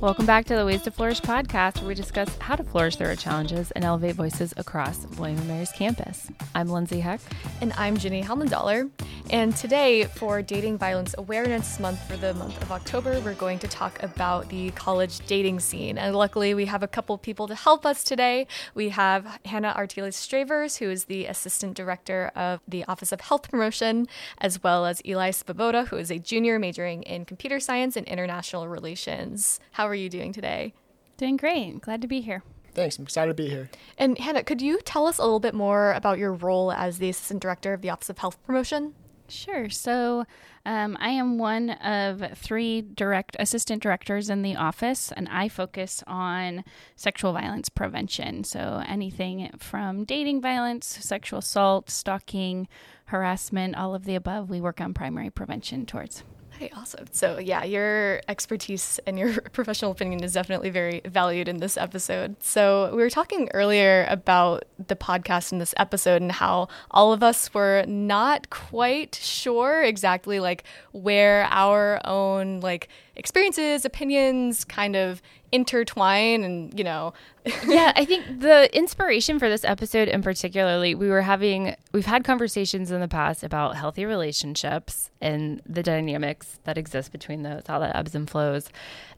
Welcome back to the Ways to Flourish podcast, where we discuss how to flourish through our challenges and elevate voices across William & Mary's campus. I'm Lindsay Heck. And I'm Ginny Helmandaller. And today, for Dating Violence Awareness Month for the month of October, we're going to talk about the college dating scene. And luckily, we have a couple people to help us today. We have Hannah Artiles Stravers, who is the Assistant Director of the Office of Health Promotion, as well as Eli Svoboda, who is a junior majoring in computer science and international relations. How are you doing today? Doing great. Glad to be here. Thanks. I'm excited to be here. And Hannah, could you tell us a little bit more about your role as the Assistant Director of the Office of Health Promotion? Sure. So um, I am one of three direct assistant directors in the office, and I focus on sexual violence prevention. So anything from dating violence, sexual assault, stalking, harassment, all of the above, we work on primary prevention towards. Okay, awesome. So, yeah, your expertise and your professional opinion is definitely very valued in this episode. So, we were talking earlier about the podcast in this episode and how all of us were not quite sure exactly like where our own like experiences, opinions kind of intertwine and, you know. yeah, I think the inspiration for this episode in particularly, we were having, we've had conversations in the past about healthy relationships and the dynamics that exist between those, how that ebbs and flows.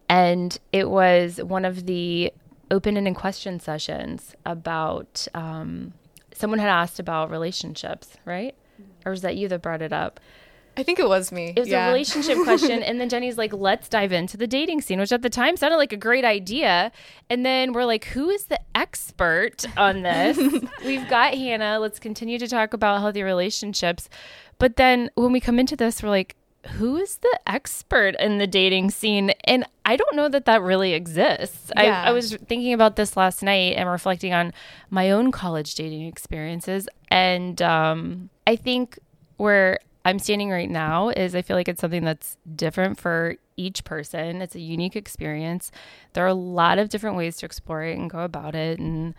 And it was one of the open ended question sessions about, um, someone had asked about relationships, right? Or was that you that brought it up? I think it was me. It was yeah. a relationship question. And then Jenny's like, let's dive into the dating scene, which at the time sounded like a great idea. And then we're like, who is the expert on this? We've got Hannah. Let's continue to talk about healthy relationships. But then when we come into this, we're like, who is the expert in the dating scene? And I don't know that that really exists. Yeah. I, I was thinking about this last night and reflecting on my own college dating experiences. And um, I think where I'm standing right now is I feel like it's something that's different for each person. It's a unique experience. There are a lot of different ways to explore it and go about it. And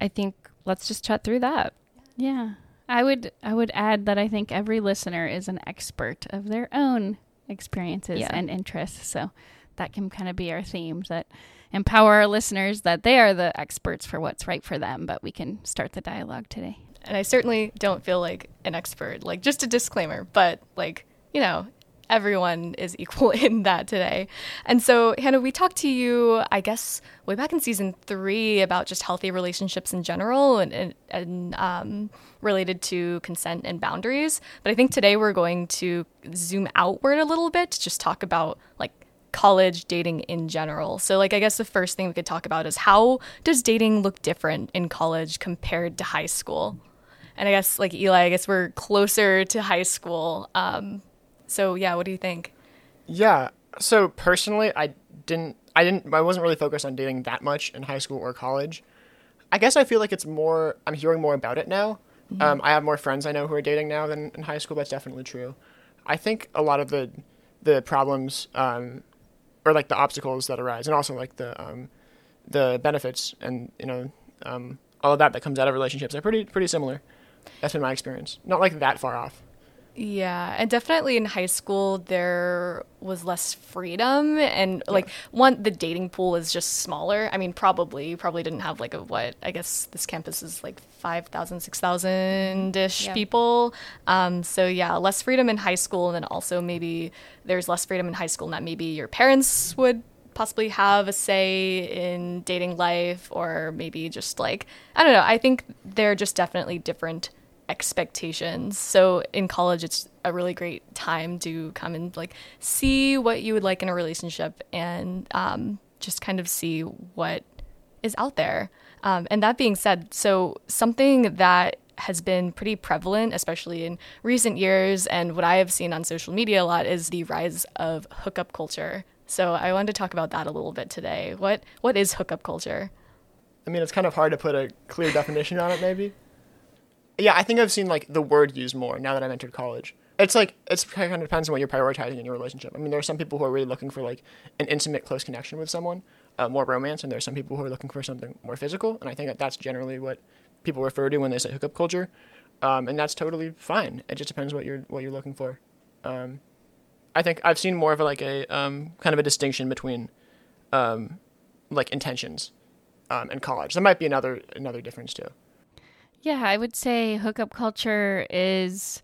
I think let's just chat through that. Yeah. I would I would add that I think every listener is an expert of their own experiences yeah. and interests. So that can kind of be our theme that empower our listeners that they are the experts for what's right for them, but we can start the dialogue today and I certainly don't feel like an expert. Like just a disclaimer, but like, you know, everyone is equal in that today. And so, Hannah, we talked to you, I guess, way back in season three about just healthy relationships in general and, and, and um, related to consent and boundaries. But I think today we're going to zoom outward a little bit to just talk about like college dating in general. So like I guess the first thing we could talk about is how does dating look different in college compared to high school? And I guess like Eli, I guess we're closer to high school. Um, so yeah, what do you think? Yeah. So personally, I didn't, I didn't, I wasn't really focused on dating that much in high school or college. I guess I feel like it's more. I'm hearing more about it now. Mm-hmm. Um, I have more friends I know who are dating now than in high school. That's definitely true. I think a lot of the the problems um, or like the obstacles that arise, and also like the um, the benefits and you know um, all of that that comes out of relationships are pretty pretty similar. That's been my experience. Not like that far off. Yeah, and definitely in high school there was less freedom and yeah. like one the dating pool is just smaller. I mean, probably you probably didn't have like a what I guess this campus is like 5,000 6,000ish yeah. people. Um so yeah, less freedom in high school and then also maybe there's less freedom in high school and that maybe your parents would possibly have a say in dating life or maybe just like I don't know. I think they're just definitely different expectations. So in college it's a really great time to come and like see what you would like in a relationship and um, just kind of see what is out there. Um, and that being said, so something that has been pretty prevalent, especially in recent years, and what I have seen on social media a lot is the rise of hookup culture. So I wanted to talk about that a little bit today. What what is hookup culture? I mean, it's kind of hard to put a clear definition on it, maybe. Yeah, I think I've seen like the word used more now that I've entered college. It's like it's kind of depends on what you're prioritizing in your relationship. I mean, there are some people who are really looking for like an intimate, close connection with someone, uh, more romance, and there are some people who are looking for something more physical. And I think that that's generally what people refer to when they say hookup culture, um, and that's totally fine. It just depends what you're what you're looking for. Um, I think I've seen more of a, like a um, kind of a distinction between um, like intentions um, in college. That might be another another difference too. Yeah, I would say hookup culture is,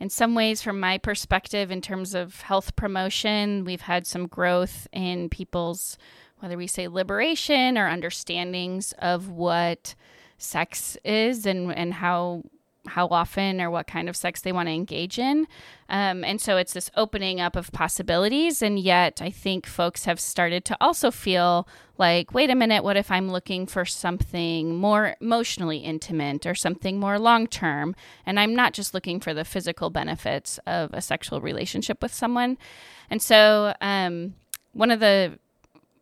in some ways, from my perspective, in terms of health promotion, we've had some growth in people's, whether we say liberation or understandings of what sex is and, and how how often or what kind of sex they want to engage in. Um, and so it's this opening up of possibilities. And yet, I think folks have started to also feel like, wait a minute, what if I'm looking for something more emotionally intimate or something more long term? And I'm not just looking for the physical benefits of a sexual relationship with someone. And so, um, one of the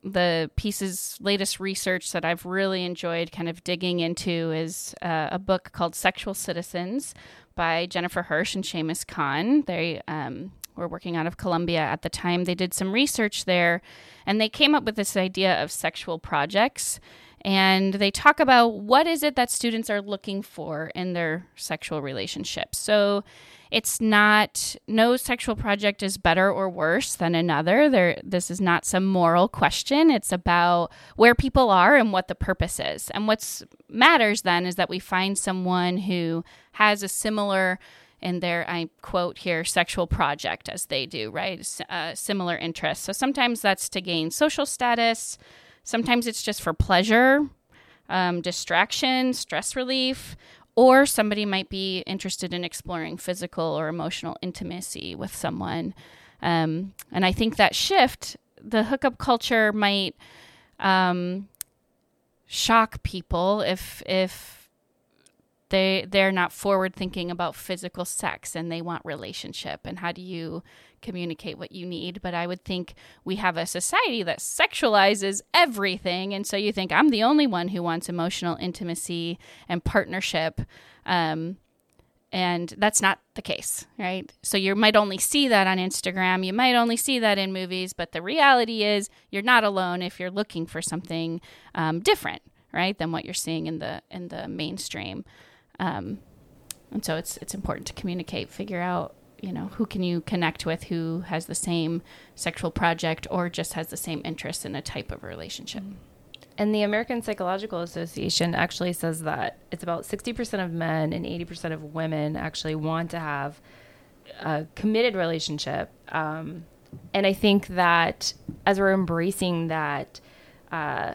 the piece's latest research that I've really enjoyed kind of digging into is uh, a book called Sexual Citizens by Jennifer Hirsch and Shamus Khan. They um, were working out of Columbia at the time. They did some research there and they came up with this idea of sexual projects. And they talk about what is it that students are looking for in their sexual relationships. So it's not no sexual project is better or worse than another. There this is not some moral question. It's about where people are and what the purpose is. And what's matters then is that we find someone who has a similar in their I quote here sexual project as they do, right? Uh, similar interests. So sometimes that's to gain social status. Sometimes it's just for pleasure, um, distraction, stress relief, or somebody might be interested in exploring physical or emotional intimacy with someone. Um, and I think that shift, the hookup culture might um, shock people if if they they're not forward thinking about physical sex and they want relationship and how do you communicate what you need but i would think we have a society that sexualizes everything. And so you think i'm the only one who wants emotional intimacy and partnership. Um, and that's not the case right? So you might only see that on instagram. You might only see that in movies but the reality is you're not alone if you're looking for something um, different right than what you're seeing in the in the mainstream. Um, and so it's it's important to communicate, figure out you know who can you connect with who has the same sexual project or just has the same interest in a type of relationship. And the American Psychological Association actually says that it's about 60% of men and 80% of women actually want to have a committed relationship. Um, and I think that as we're embracing that uh,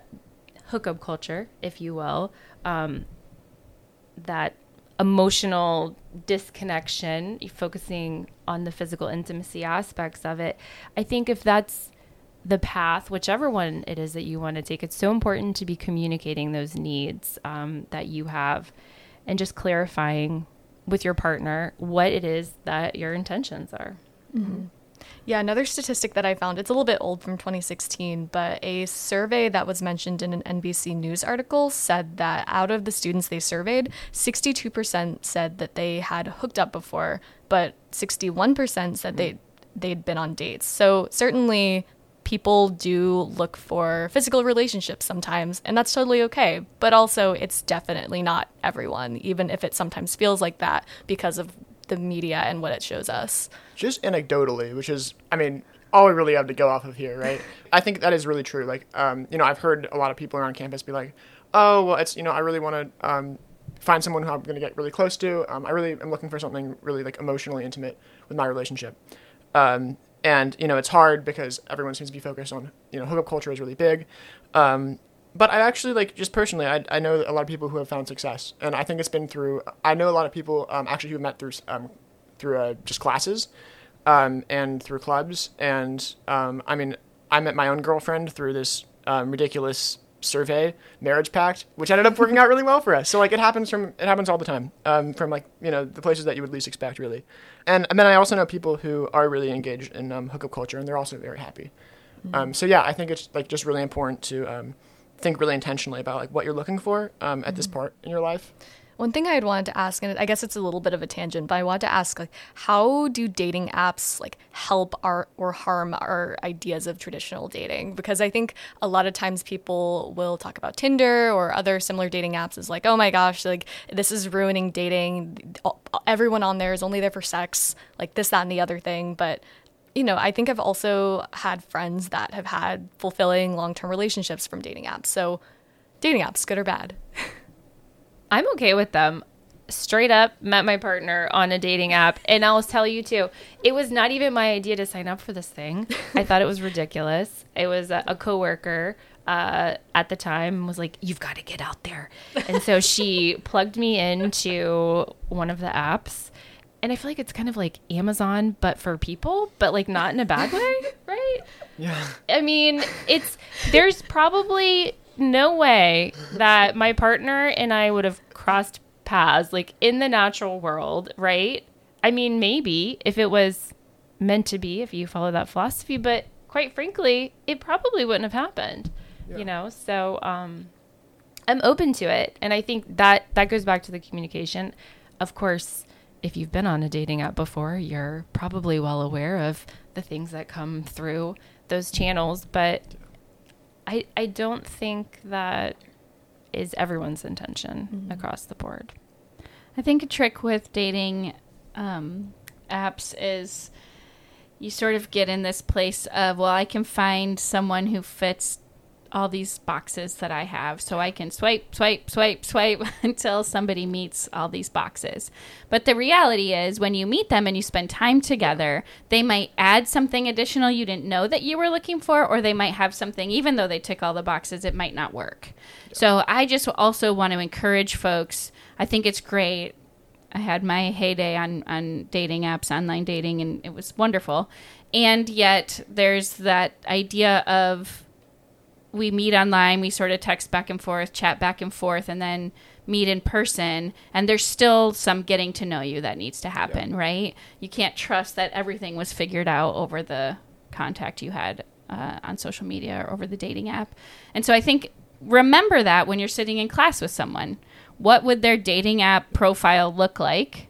hookup culture, if you will, um, that emotional disconnection, focusing on the physical intimacy aspects of it. I think if that's the path, whichever one it is that you want to take, it's so important to be communicating those needs um, that you have and just clarifying with your partner what it is that your intentions are. Mm-hmm. Yeah, another statistic that I found, it's a little bit old from 2016, but a survey that was mentioned in an NBC News article said that out of the students they surveyed, 62% said that they had hooked up before, but 61% said they they'd been on dates. So certainly people do look for physical relationships sometimes, and that's totally okay. But also, it's definitely not everyone, even if it sometimes feels like that because of the media and what it shows us. Just anecdotally, which is, I mean, all we really have to go off of here, right? I think that is really true. Like, um, you know, I've heard a lot of people around campus be like, "Oh, well, it's you know, I really want to um, find someone who I'm going to get really close to. Um, I really am looking for something really like emotionally intimate with my relationship." Um, and you know, it's hard because everyone seems to be focused on you know, hookup culture is really big. Um, but I actually like just personally, I, I know a lot of people who have found success, and I think it's been through. I know a lot of people um, actually who met through um, through uh, just classes, um, and through clubs, and um, I mean, I met my own girlfriend through this um, ridiculous survey marriage pact, which ended up working out really well for us. So like it happens from it happens all the time um, from like you know the places that you would least expect really, and and then I also know people who are really engaged in um hookup culture, and they're also very happy. Mm-hmm. so yeah, I think it's like just really important to think really intentionally about like what you're looking for um, at mm-hmm. this part in your life. One thing I had wanted to ask, and I guess it's a little bit of a tangent, but I wanted to ask, like, how do dating apps like help our or harm our ideas of traditional dating? Because I think a lot of times people will talk about Tinder or other similar dating apps as like, oh my gosh, like this is ruining dating. Everyone on there is only there for sex, like this, that, and the other thing. But you know, I think I've also had friends that have had fulfilling long term relationships from dating apps. So, dating apps, good or bad? I'm okay with them. Straight up, met my partner on a dating app, and I'll tell you too, it was not even my idea to sign up for this thing. I thought it was ridiculous. It was a, a coworker uh, at the time was like, "You've got to get out there," and so she plugged me into one of the apps, and I feel like it's kind of like Amazon, but for people, but like not in a bad way, right? Yeah. I mean, it's there's probably no way that my partner and I would have crossed paths like in the natural world, right? I mean, maybe if it was meant to be, if you follow that philosophy, but quite frankly, it probably wouldn't have happened. You know, so um I'm open to it, and I think that that goes back to the communication. Of course, if you've been on a dating app before, you're probably well aware of the things that come through those channels, but I I don't think that is everyone's intention across the board. I think a trick with dating um, apps is you sort of get in this place of, well, I can find someone who fits all these boxes that I have. So I can swipe, swipe, swipe, swipe until somebody meets all these boxes. But the reality is, when you meet them and you spend time together, they might add something additional you didn't know that you were looking for, or they might have something, even though they tick all the boxes, it might not work. So I just also want to encourage folks. I think it's great. I had my heyday on, on dating apps, online dating, and it was wonderful. And yet, there's that idea of we meet online, we sort of text back and forth, chat back and forth, and then meet in person. And there's still some getting to know you that needs to happen, right? You can't trust that everything was figured out over the contact you had uh, on social media or over the dating app. And so I think remember that when you're sitting in class with someone. What would their dating app profile look like?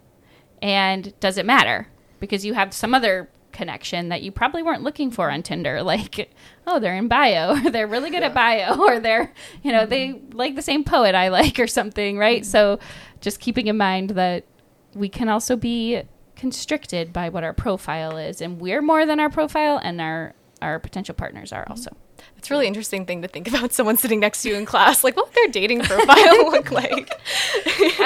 And does it matter? Because you have some other connection that you probably weren't looking for on Tinder. Like, oh, they're in bio, or they're really good at bio, or they're, you know, they like the same poet I like, or something, right? Mm-hmm. So just keeping in mind that we can also be constricted by what our profile is, and we're more than our profile, and our our potential partners are also. It's a really interesting thing to think about someone sitting next to you in class. Like, what would their dating profile look like?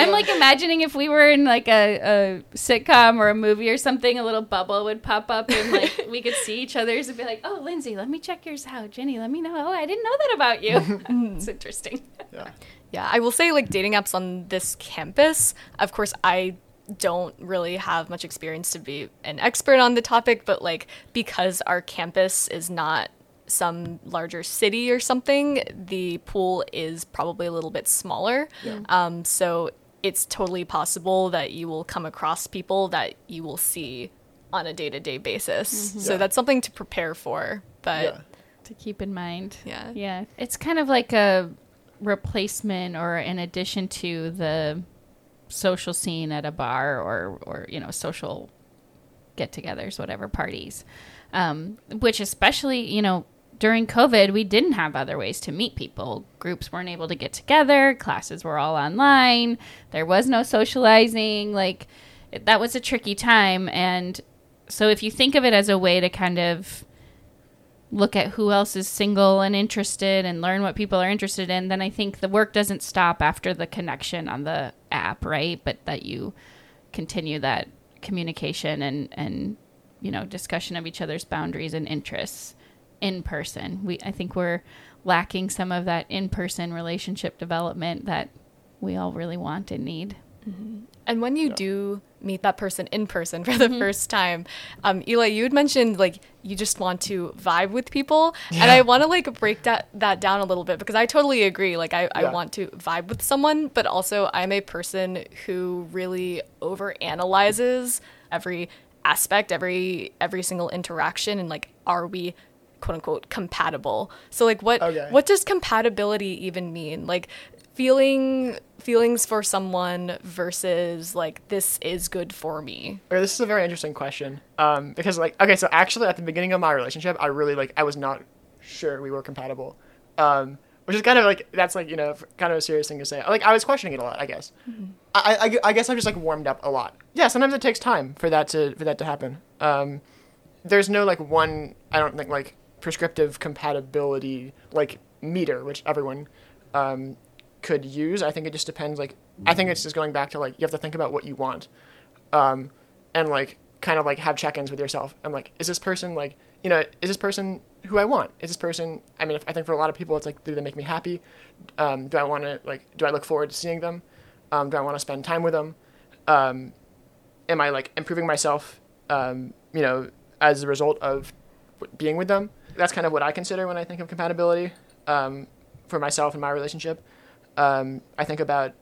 I'm like imagining if we were in like a, a sitcom or a movie or something, a little bubble would pop up and like we could see each other's and be like, "Oh, Lindsay, let me check yours out. Jenny, let me know. Oh, I didn't know that about you." it's interesting. Yeah. Yeah, I will say like dating apps on this campus. Of course, I don't really have much experience to be an expert on the topic, but like because our campus is not some larger city or something, the pool is probably a little bit smaller. Um, so it's totally possible that you will come across people that you will see on a day to day basis. So Yeah. that's something to prepare for. But Yeah. To keep in mind. Yeah. Yeah. It's kind of like a replacement or in addition to the social scene at a bar or or you know, social get-togethers, whatever parties. Um, which especially, you know, during COVID, we didn't have other ways to meet people. Groups weren't able to get together. Classes were all online. There was no socializing. Like, it, that was a tricky time. And so, if you think of it as a way to kind of look at who else is single and interested and learn what people are interested in, then I think the work doesn't stop after the connection on the app, right? But that you continue that communication and, and you know, discussion of each other's boundaries and interests in person. We I think we're lacking some of that in person relationship development that we all really want and need. And when you do meet that person in person for the first time, um, Eli, you had mentioned like you just want to vibe with people, and I want to like break that that down a little bit because I totally agree. Like I, I want to vibe with someone, but also I'm a person who really over analyzes every aspect, every every single interaction, and like are we quote unquote compatible? So like what Okay. what does compatibility even mean? Like feeling feelings for someone versus like this is good for me. Okay, this is a very interesting question. Um, because like, okay, so actually at the beginning of my relationship, I really like, I was not sure we were compatible. Um, which is kind of like, that's like, you know, kind of a serious thing to say. Like, I was questioning it a lot, I guess. I, I, I guess I've just like warmed up a lot. Yeah, sometimes it takes time for that to, for that to happen. Um, there's no like one I don't think like prescriptive compatibility like meter which everyone um, could use. I think it just depends. Like I think it's just going back to like you have to think about what you want, um, and like kind of like have check-ins with yourself. And like, is this person like you know is this person who I want? Is this person? I mean, if, I think for a lot of people it's like do they make me happy? Um, do I want to like do I look forward to seeing them? Um, do I want to spend time with them? Um, am I like improving myself? Um, you know, as a result of being with them. That's kind of what I consider when I think of compatibility um, for myself and my relationship. Um, I think about,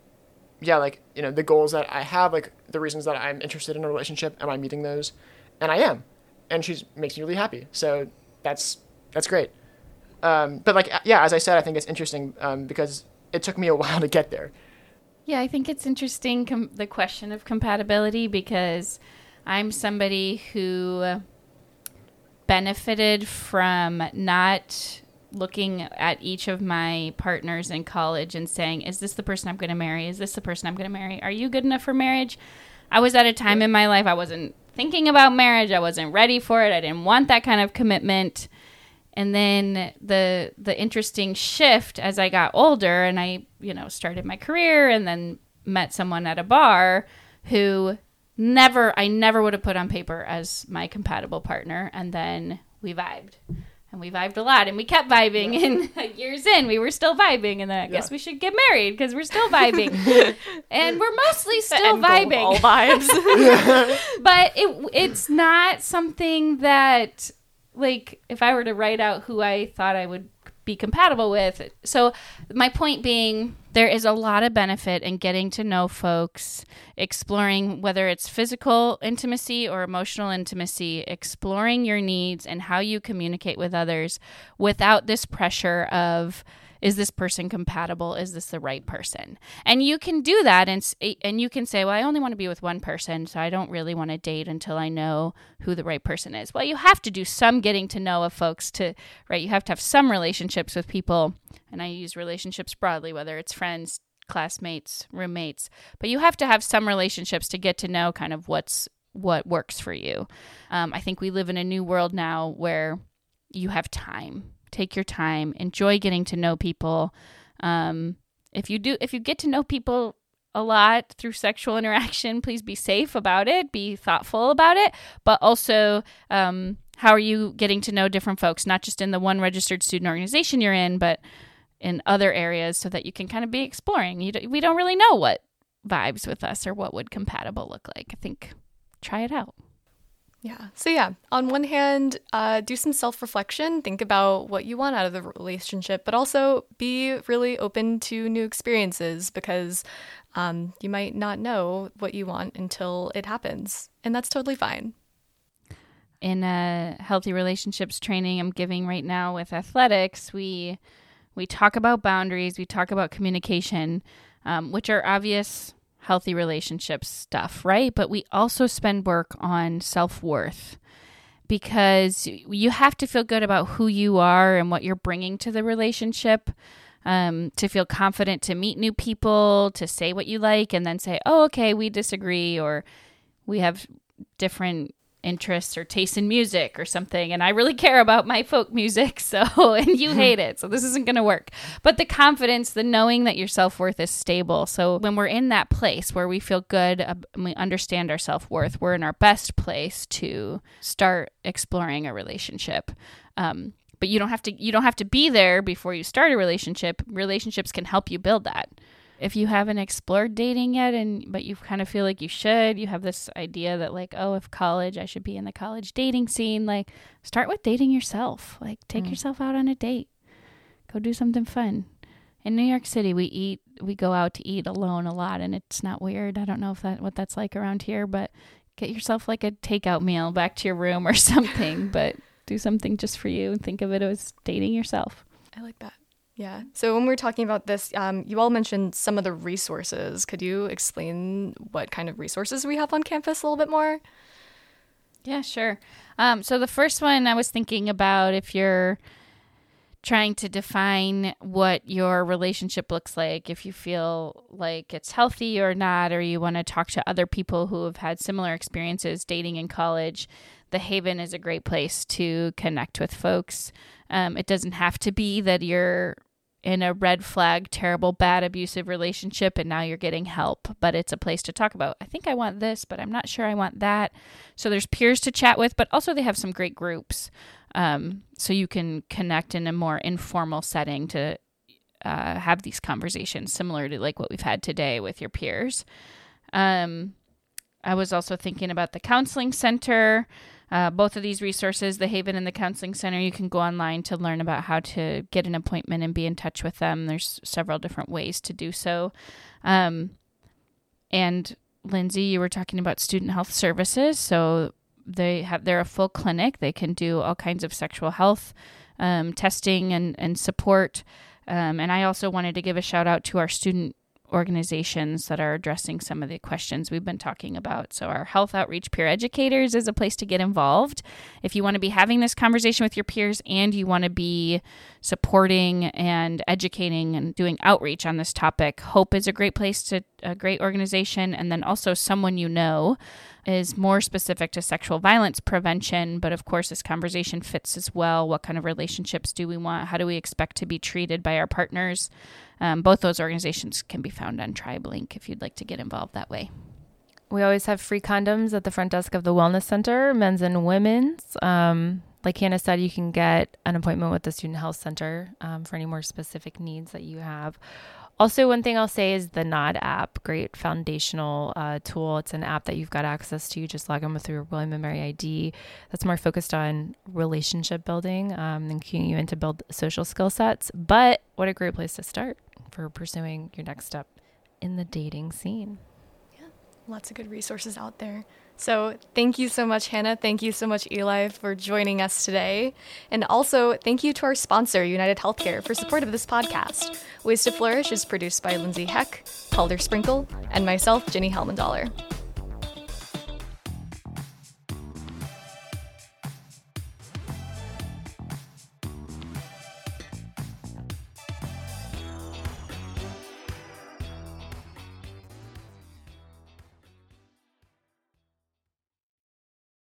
yeah, like, you know, the goals that I have, like the reasons that I'm interested in a relationship. Am I meeting those? And I am. And she makes me really happy. So that's, that's great. Um, but like, yeah, as I said, I think it's interesting um, because it took me a while to get there. Yeah, I think it's interesting com- the question of compatibility because I'm somebody who benefited from not looking at each of my partners in college and saying, is this the person I'm going to marry? Is this the person I'm going to marry? Are you good enough for marriage? I was at a time in my life I wasn't thinking about marriage. I wasn't ready for it. I didn't want that kind of commitment. And then the the interesting shift as I got older and I, you know, started my career and then met someone at a bar who never I never would have put on paper as my compatible partner and then we vibed. And we vibed a lot and we kept vibing yeah. and years in we were still vibing and then I yeah. guess we should get married because we're still vibing. and we're mostly still vibing. All vibes. but it it's not something that like if I were to write out who I thought I would be compatible with. So my point being there is a lot of benefit in getting to know folks, exploring whether it's physical intimacy or emotional intimacy, exploring your needs and how you communicate with others without this pressure of is this person compatible? Is this the right person? And you can do that and and you can say well i only want to be with one person so i don't really want to date until i know who the right person is. Well you have to do some getting to know of folks to right? You have to have some relationships with people and i use relationships broadly whether it's friends classmates roommates but you have to have some relationships to get to know kind of what's what works for you. Um, i think we live in a new world now where you have time take your time, enjoy getting to know people. Um, if you do, if you get to know people a lot through sexual interaction, please be safe about it, be thoughtful about it, but also, um, how are you getting to know different folks, not just in the one registered student organization you're in, but in other areas so that you can kind of be exploring. You we don't really know what vibes with us or what would compatible look like. I think try it out. Yeah. So, yeah, on one hand, uh, do some self reflection, think about what you want out of the relationship, but also be really open to new experiences because um, you might not know what you want until it happens. And that's totally fine. In a healthy relationships training I'm giving right now with athletics, we we talk about boundaries, we talk about communication, um, which are obvious healthy relationships stuff, right? But we also spend work on self worth because you have to feel good about who you are and what you're bringing to the relationship. Um, to feel confident to meet new people, to say what you like, and then say, oh, okay, we disagree, or we have different interests or taste in music or something and I really care about my folk music so and you hate it so this isn't going to work. But the confidence the knowing that your self-worth is stable so when we're in that place where we feel good uh, we understand our self-worth we're in our best place to start exploring a relationship. Um, but you don't have to you don't have to be there before you start a relationship. Relationships can help you build that if you haven't explored dating yet and but you kind of feel like you should you have this idea that like oh if college i should be in the college dating scene like start with dating yourself. Like take mm. yourself out on a date. Go do something fun. In new york city we eat we go out to eat alone a lot and it's not weird. I don't know if that what that's like around here but get yourself like a takeout meal back to your room or something but do something just for you and think of it as dating yourself. I like that yeah. So when we are talking about this, um, you all mentioned some of the resources. Could you explain what kind of resources we have on campus a little bit more? Yeah, sure. Um, so the first one I was thinking about if you're trying to define what your relationship looks like, if you feel like it's healthy or not, or you want to talk to other people who have had similar experiences dating in college, the Haven is a great place to connect with folks. Um, it doesn't have to be that you're in a red flag, terrible, bad, abusive relationship and now you're getting help, but it's a place to talk about. I think I want this, but I'm not sure I want that. So there's peers to chat with, but also they have some great groups. Um, so you can connect in a more informal setting to uh, have these conversations, similar to like what we've had today with your peers. Um, I was also thinking about the counseling center. Uh, both of these resources, the Haven and the Counseling Center, you can go online to learn about how to get an appointment and be in touch with them. There's several different ways to do so. Um, and Lindsay, you were talking about student health services. So they have they're a full clinic. They can do all kinds of sexual health um, testing and and support. Um, and I also wanted to give a shout out to our student organizations that are addressing some of the questions we've been talking about. So, our Health Outreach Peer Educators is a place to get involved. If you want to be having this conversation with your peers and you want to be supporting and educating and doing outreach on this topic, Hope is a great place to, a great organization. And then also someone you know is more specific to sexual violence prevention. But of course, this conversation fits as well. What kind of relationships do we want? How do we expect to be treated by our partners? Um, both those organizations can be found on TribeLink if you'd like to get involved that way. We always have free condoms at the front desk of the Wellness Center, men's and women's. Um, like Hannah said, you can get an appointment with the Student Health Center um, for any more specific needs that you have. Also, one thing I'll say is the Nod app, great foundational uh, tool. It's an app that you've got access to. You just log in with your William and Mary ID. That's more focused on relationship building um, and cueing you in to build social skill sets. But what a great place to start for pursuing your next step in the dating scene. Yeah, lots of good resources out there. So, thank you so much, Hannah. Thank you so much, Eli, for joining us today. And also, thank you to our sponsor, United Healthcare, for support of this podcast. Ways to Flourish is produced by Lindsay Heck, Calder Sprinkle, and myself, Jenny Helmandaller.